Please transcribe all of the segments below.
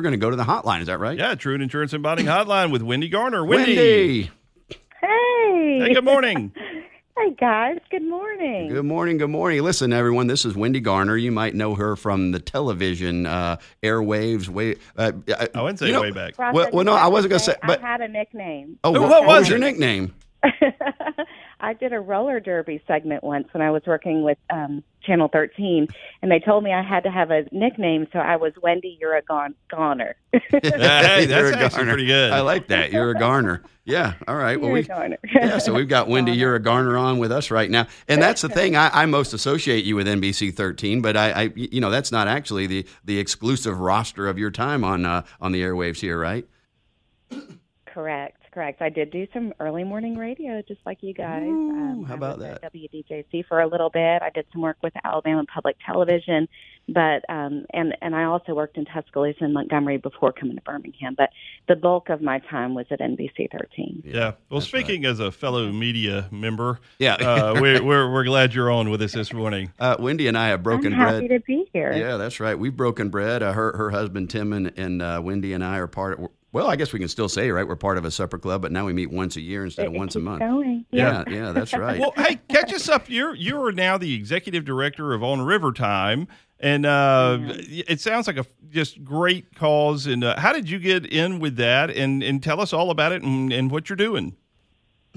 we're going to go to the hotline. Is that right? Yeah, Truitt Insurance and Bonding Hotline with Wendy Garner. Wendy. Wendy. Hey. Hey, good morning. Hey, guys. Good morning. Good morning. Good morning. Listen, everyone. This is Wendy Garner. You might know her from the television uh, airwaves. Way. Uh, I wouldn't say you know- way back. Ross, Well- I well, no, I wasn't gonna say, but- I had a nickname. Oh, what, what what was your nickname? I did a roller derby segment once when I was working with um, Channel 13, and they told me I had to have a nickname, so I was Wendy. You're a gon- goner. hey, You're that's a actually Garner. pretty good. I like that. You're a Garner. Yeah. All right. Well, You're a we. yeah, so we've got Wendy, you're a Garner on with us right now, and that's the thing. I, I most associate you with NBC 13, but I, I, you know, that's not actually the the exclusive roster of your time on uh, on the airwaves here, right? correct. Correct. I did do some early morning radio, just like you guys. Ooh, how about that? WDJC for a little bit. I did some work with Alabama Public Television, but um, and and I also worked in Tuscaloosa and Montgomery before coming to Birmingham. But the bulk of my time was at NBC 13. yeah. Well, that's speaking as a fellow media member, Yeah. uh, we're, we're, we're glad you're on with us this morning. Uh, Wendy and I have broken I'm bread. happy to be here. Yeah, that's right. We've broken bread. Uh, her her husband Tim and, and uh, Wendy and I are part. of Well, I guess we can still say right. We're part of a supper club, but now we meet once a year instead of It once a month. Going. Yeah, yeah, that's right. Well, hey, catch us up. You're you are now the executive director of On River Time, and uh, it sounds like a just great cause. And uh, how did you get in with that? And and tell us all about it and, and what you're doing.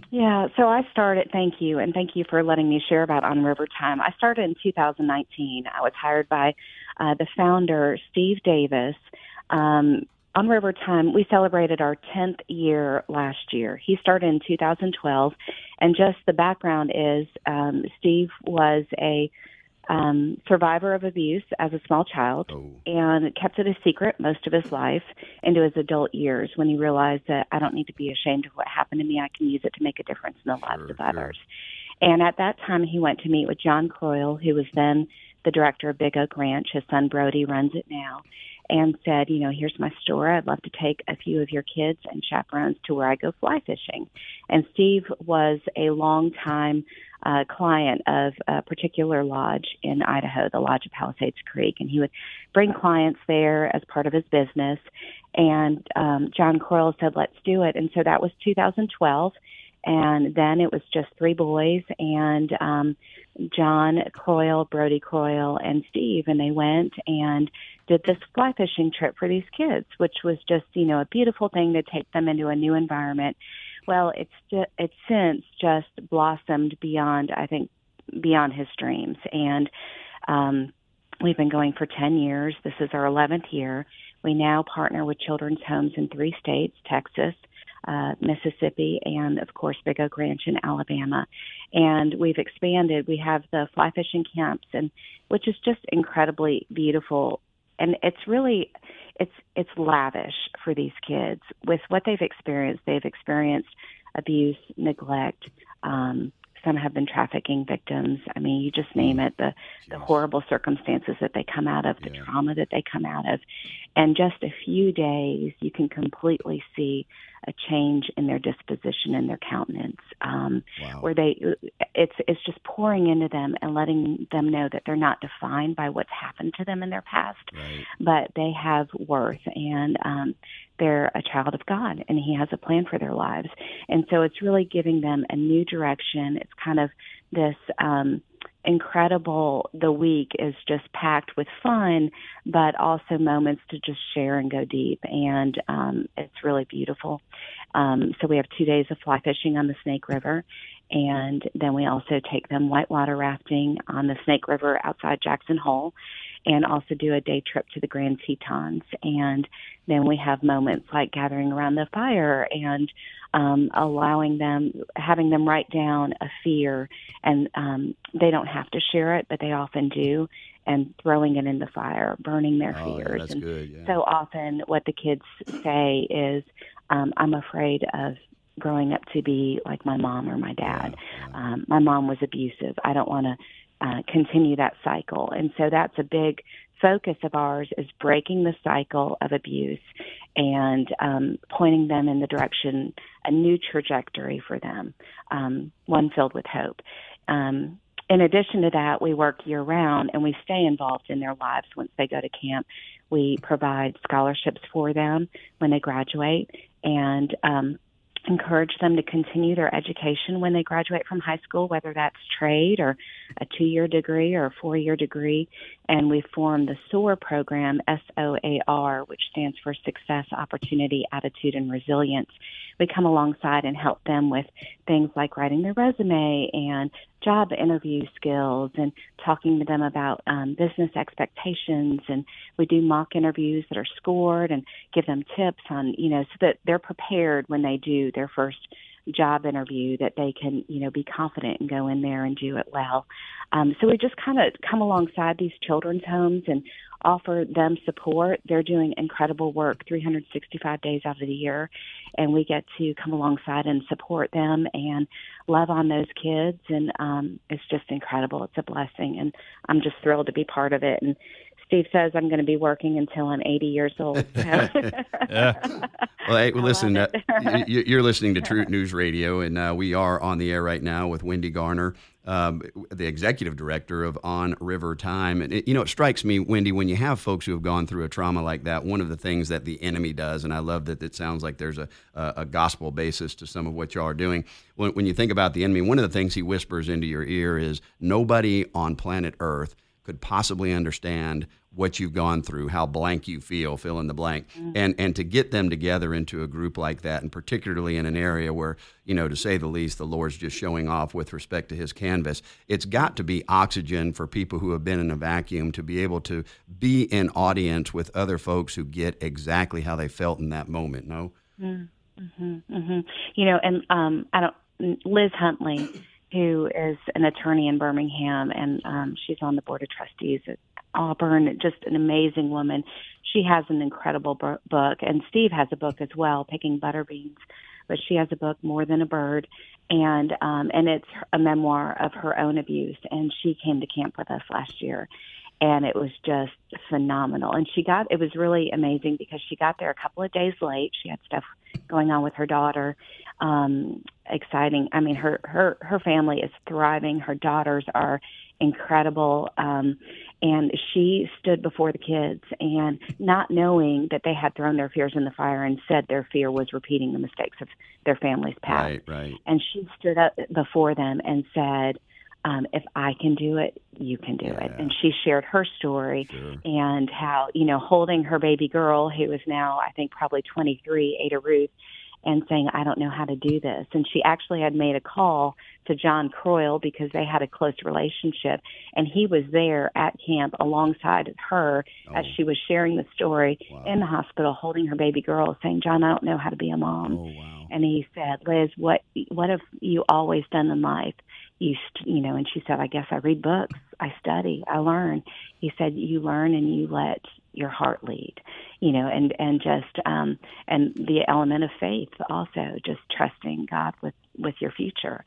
Yeah, so I started, thank you, and thank you for letting me share about On River Time. I started in 2019. I was hired by uh, the founder, Steve Davis. Um, on River Time, we celebrated our 10th year last year. He started in 2012, and just the background is um, Steve was a um, survivor of abuse as a small child Oh, and kept it a secret most of his life into his adult years when he realized that I don't need to be ashamed of what happened to me. I can use it to make a difference in the lives Sure, of sure. others. And at that time, he went to meet with John Croyle, who was then the director of Big Oak Ranch. His son Brody runs it now. And said, you know, here's my store. I'd love to take a few of your kids and chaperones to where I go fly fishing. And Steve was a long time uh, client of a particular lodge in Idaho, the Lodge of Palisades Creek, and he would bring clients there as part of his business. And um, John Croyle said, "Let's do it." And so that was 2012, and then it was just three boys and um, John Croyle, Brody Croyle, and Steve, and they went and did this fly fishing trip for these kids, which was just you know a beautiful thing to take them into a new environment. Well, it's ju- it's since just blossomed beyond I think beyond his dreams, and um, we've been going for ten years. This is our eleventh year. We now partner with children's homes in three states: Texas, uh, Mississippi, and of course Big Oak Ranch in Alabama. And we've expanded. We have the fly fishing camps, and which is just incredibly beautiful. And it's really, it's it's lavish for these kids with what they've experienced. They've experienced abuse, neglect. Um, some have been trafficking victims. I mean, you just name it. The the horrible circumstances that they come out of, the Yeah. trauma that they come out of, and just a few days, you can completely see a change in their disposition and their countenance. Um, wow. where they it's it's just pouring into them and letting them know that they're not defined by what's happened to them in their past Right. but they have worth and um they're a child of God and he has a plan for their lives. And so it's really giving them a new direction. It's kind of this um incredible the week is just packed with fun but also moments to just share and go deep. And um it's really beautiful. Um so we have 2 days of fly fishing on the Snake River and then we also take them whitewater rafting on the Snake River outside Jackson Hole and also do a day trip to the Grand Tetons. And then we have moments like gathering around the fire and um, allowing them, having them write down a fear, and um, they don't have to share it, but they often do, and throwing it in the fire, burning their Oh, yeah, fears. that's and good. Yeah. so often, what the kids say is, um, "I'm afraid of." growing up to be like my mom or my dad Yeah, yeah. um, my mom was abusive. I don't want to uh, continue that cycle. And so that's a big focus of ours is breaking the cycle of abuse and um, pointing them in the direction, a new trajectory for them, um, one filled with hope. Um, in addition to that, we work year round and we stay involved in their lives once they go to camp We provide scholarships for them when they graduate, and um, encourage them to continue their education when they graduate from high school, whether that's trade or a two year degree or a four year degree. And we formed the SOAR program, S O A R, which stands for Success, Opportunity, Attitude, and Resilience. We come alongside and help them with things like writing their resume and job interview skills and talking to them about um, business expectations. And we do mock interviews that are scored and give them tips on, you know, so that they're prepared when they do their first job interview that they can, you know, be confident and go in there and do it well. Um, so we just kind of come alongside these children's homes and offer them support. They're doing incredible work 365 days out of the year, and we get to come alongside and support them and love on those kids. And um, it's just incredible. It's a blessing, and I'm just thrilled to be part of it. And Steve says I'm going to be working until I'm 80 years old. So. yeah. Well, hey, listen, uh, you're listening to Truitt News Radio, and uh, we are on the air right now with Wendy Garner, um, the executive director of On River Time. And it, you know, it strikes me, Wendy, when you have folks who have gone through a trauma like that, one of the things that the enemy does, and I love that it sounds like there's a, a, a gospel basis to some of what y'all are doing. When, when you think about the enemy, one of the things he whispers into your ear is nobody on planet Earth could possibly understand what you've gone through, how blank you feel, fill in the blank, mm-hmm. and and to get them together into a group like that, and particularly in an area where you know, to say the least, the Lord's just showing off with respect to His canvas. It's got to be oxygen for people who have been in a vacuum to be able to be in audience with other folks who get exactly how they felt in that moment. No. Mm-hmm, mm-hmm. You know, and um, I don't. Liz Huntley who is an attorney in Birmingham, and um, she's on the board of trustees at Auburn. Just an amazing woman. She has an incredible book, and Steve has a book as well, Picking Butter Beans. But she has a book, More Than a Bird, and um, and it's a memoir of her own abuse. And she came to camp with us last year, and it was just phenomenal. And she got it was really amazing because she got there a couple of days late. She had stuff going on with her daughter, um, exciting. I mean, her her her family is thriving. Her daughters are incredible, um, and she stood before the kids and not knowing that they had thrown their fears in the fire and said their fear was repeating the mistakes of their family's past. Right, right. And she stood up before them and said. Um, if I can do it, you can do yeah. it. And she shared her story sure. and how, you know, holding her baby girl, who is now, I think, probably 23, Ada Ruth, and saying, I don't know how to do this. And she actually had made a call to John Croyle because they had a close relationship. And he was there at camp alongside her oh. as she was sharing the story wow. in the hospital, holding her baby girl, saying, John, I don't know how to be a mom. Oh, wow. And he said, Liz, what, what have you always done in life? You, st- you know, and she said, I guess I read books, I study, I learn. He said, you learn and you let your heart lead you know and and just um and the element of faith also just trusting god with with your future.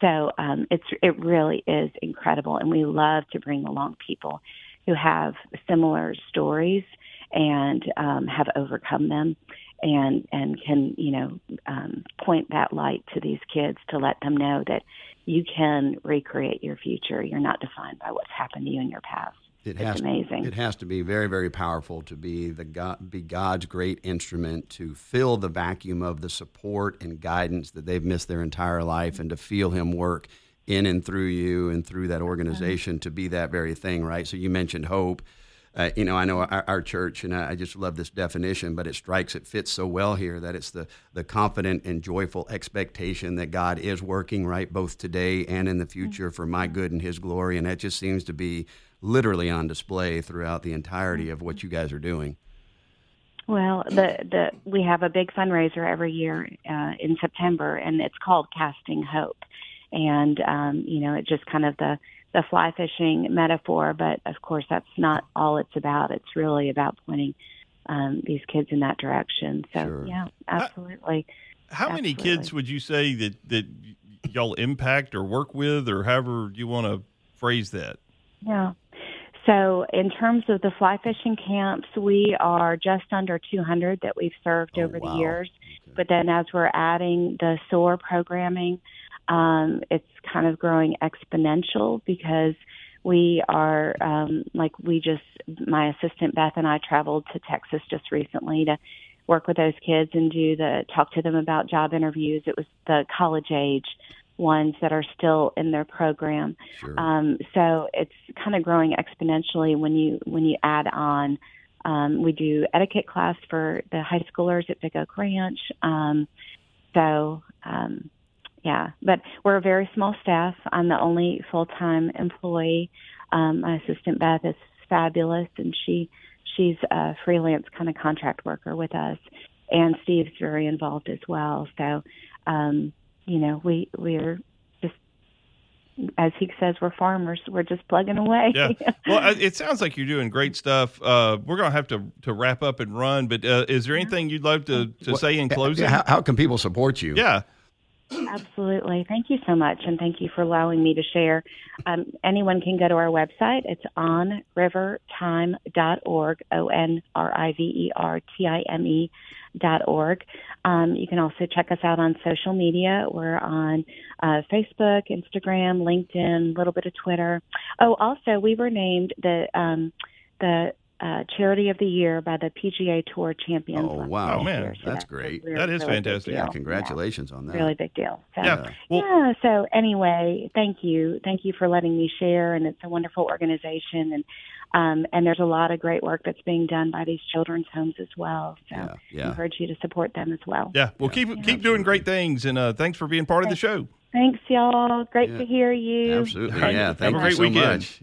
So um it's it really is incredible and we love to bring along people who have similar stories and um have overcome them and and can you know um point that light to these kids to let them know that you can recreate your future. You're not defined by what's happened to you in your past it has, amazing. It has to be very, very powerful to be the God, be God's great instrument to fill the vacuum of the support and guidance that they've missed their entire life, and to feel Him work in and through you and through that organization to be that very thing, right? So you mentioned hope. Uh, you know, I know our, our, church, and I just love this definition, but it strikes, it fits so well here that it's the, the confident and joyful expectation that God is working, right, both today and in the future for my good and His glory. And that just seems to be literally on display throughout the entirety of what you guys are doing. Well, the the we have a big fundraiser every year uh, in September, and it's called Casting Hope, and um, you know it's just kind of the the fly fishing metaphor, but of course that's not all it's about. It's really about pointing um, these kids in that direction. So sure. yeah, absolutely. How, how absolutely. many kids would you say that that y'all impact or work with, or however you want to phrase that? Yeah. So, in terms of the fly fishing camps, we are just under 200 that we've served oh, over wow. the years. Okay. But then, as we're adding the SOAR programming, um, it's kind of growing exponential because we are um, like we just my assistant Beth and I traveled to Texas just recently to work with those kids and do the talk to them about job interviews. It was the college age ones that are still in their program. Sure. Um, so it's kind of growing exponentially when you when you add on. Um, we do etiquette class for the high schoolers at Big Oak Ranch. Um, so um, yeah, but we're a very small staff. I'm the only full time employee. Um, my assistant Beth is fabulous, and she she's a freelance kind of contract worker with us, and Steve's very involved as well. So, um, you know, we we're just as he says, we're farmers. We're just plugging away. Yeah. Well, it sounds like you're doing great stuff. Uh, we're going to have to to wrap up and run, but uh, is there anything you'd love to, to say in closing? How, how can people support you? Yeah. Absolutely. Thank you so much, and thank you for allowing me to share. Um, anyone can go to our website. It's onrivertime.org, O N R I V E R T I M E dot org. Um, you can also check us out on social media. We're on uh, Facebook, Instagram, LinkedIn, a little bit of Twitter. Oh, also, we were named the um, the uh, Charity of the Year by the PGA Tour Champions. Oh, wow. Oh, man. year. That's a great. really, That is really fantastic. Yeah, congratulations on that. Really big deal. So, Yeah. Well, yeah. So anyway, thank you, thank you for letting me share, and it's a wonderful organization, and um, and there's a lot of great work that's being done by these children's homes as well. So Yeah, I encourage you to support them as well. yeah. Well, keep keep doing great things, and uh, thanks for being part of the show. Thanks, y'all. Great Yeah. to hear you. Absolutely. Have a Yeah. great Thank you weekend. so much.